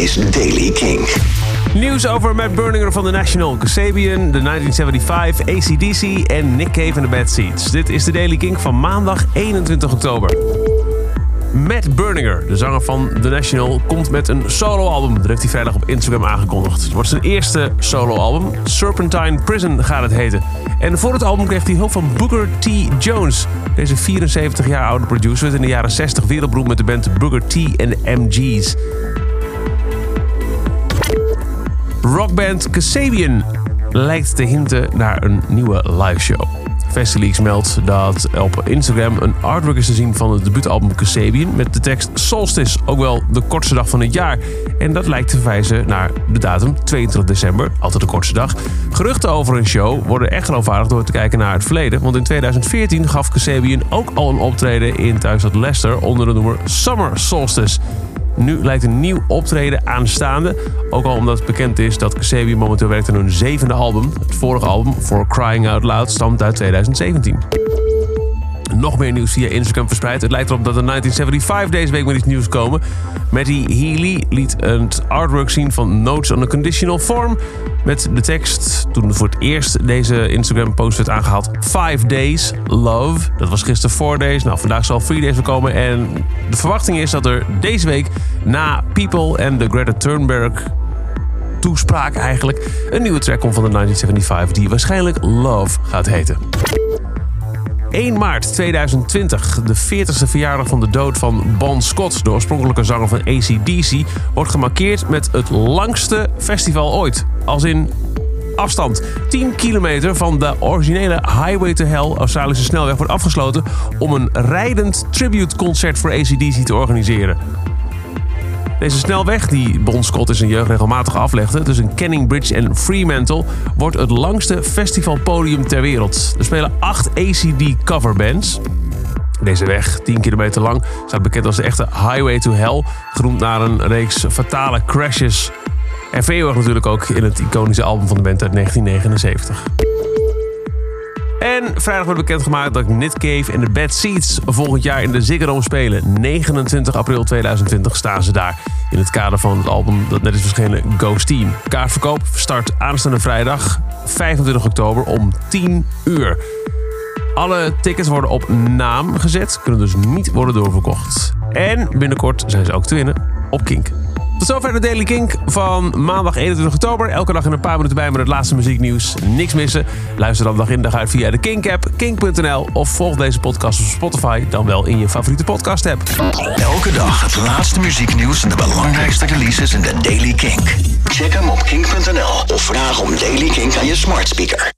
is Daily King. Nieuws over Matt Berninger van The National, Kasabian, The 1975, ACDC en Nick Cave en The Bad Seeds. Dit is de Daily King van maandag 21 oktober. Matt Berninger, de zanger van The National, komt met een soloalbum. Dat heeft hij vrijdag op Instagram aangekondigd. Het wordt zijn eerste soloalbum. Serpentine Prison gaat het heten. En voor het album kreeg hij hulp van Booker T. Jones. Deze 74 jaar oude producer werd in de jaren 60 wereldberoemd met de band Booker T en MG's. Rockband Kasabian lijkt te hinten naar een nieuwe liveshow. Festileaks meldt dat op Instagram een artwork is te zien van het debuutalbum Kasabian met de tekst Solstice, ook wel de kortste dag van het jaar. En dat lijkt te verwijzen naar de datum 22 december, altijd de kortste dag. Geruchten over een show worden echt geloofwaardig door te kijken naar het verleden, want in 2014 gaf Kasabian ook al een optreden in thuisstad Leicester onder de noemer Summer Solstice. Nu lijkt een nieuw optreden aanstaande. Ook al omdat het bekend is dat Kasabian momenteel werkt aan hun zevende album. Het vorige album, For Crying Out Loud, stamt uit 2017. Nog meer nieuws via Instagram verspreid. Het lijkt erop dat de 1975 deze week met iets nieuws komen. Matty Healy liet het artwork zien van Notes on a Conditional Form. Met de tekst, toen voor het eerst deze Instagram-post werd aangehaald... 5 Days Love. Dat was gisteren 4 Days. Nou, vandaag zal 3 Days komen. En de verwachting is dat er deze week na People en de Greta Thunberg toespraak eigenlijk... een nieuwe track komt van de 1975 die waarschijnlijk Love gaat heten. 1 maart 2020, de 40ste verjaardag van de dood van Bon Scott, de oorspronkelijke zanger van ACDC, wordt gemarkeerd met het langste festival ooit. Als in afstand. 10 kilometer van de originele Highway to Hell, Australische snelweg, wordt afgesloten om een rijdend tributeconcert voor ACDC te organiseren. Deze snelweg, die Bon Scott in zijn jeugd regelmatig aflegde, tussen Canning Bridge en Fremantle, wordt het langste festivalpodium ter wereld. Er spelen acht ACD coverbands. Deze weg, 10 kilometer lang, staat bekend als de echte Highway to Hell, genoemd naar een reeks fatale crashes. En veelweg natuurlijk ook in het iconische album van de band uit 1979. En vrijdag wordt bekendgemaakt dat Nick Cave en de Bad Seeds volgend jaar in de Ziggo Dome spelen. 29 april 2020 staan ze daar in het kader van het album dat net is verschenen Ghost Team. Kaartverkoop start aanstaande vrijdag 25 oktober om 10 uur. Alle tickets worden op naam gezet, kunnen dus niet worden doorverkocht. En binnenkort zijn ze ook te winnen op Kink. Tot zover de Daily Kink van maandag 21 oktober. Elke dag in een paar minuten bij met het laatste muzieknieuws. Niks missen. Luister dan dag in dag uit via de Kink-app, kink.nl... of volg deze podcast op Spotify, dan wel in je favoriete podcast-app. Elke dag het laatste muzieknieuws en de belangrijkste releases in de Daily King. Check hem op kink.nl of vraag om Daily King aan je smart speaker.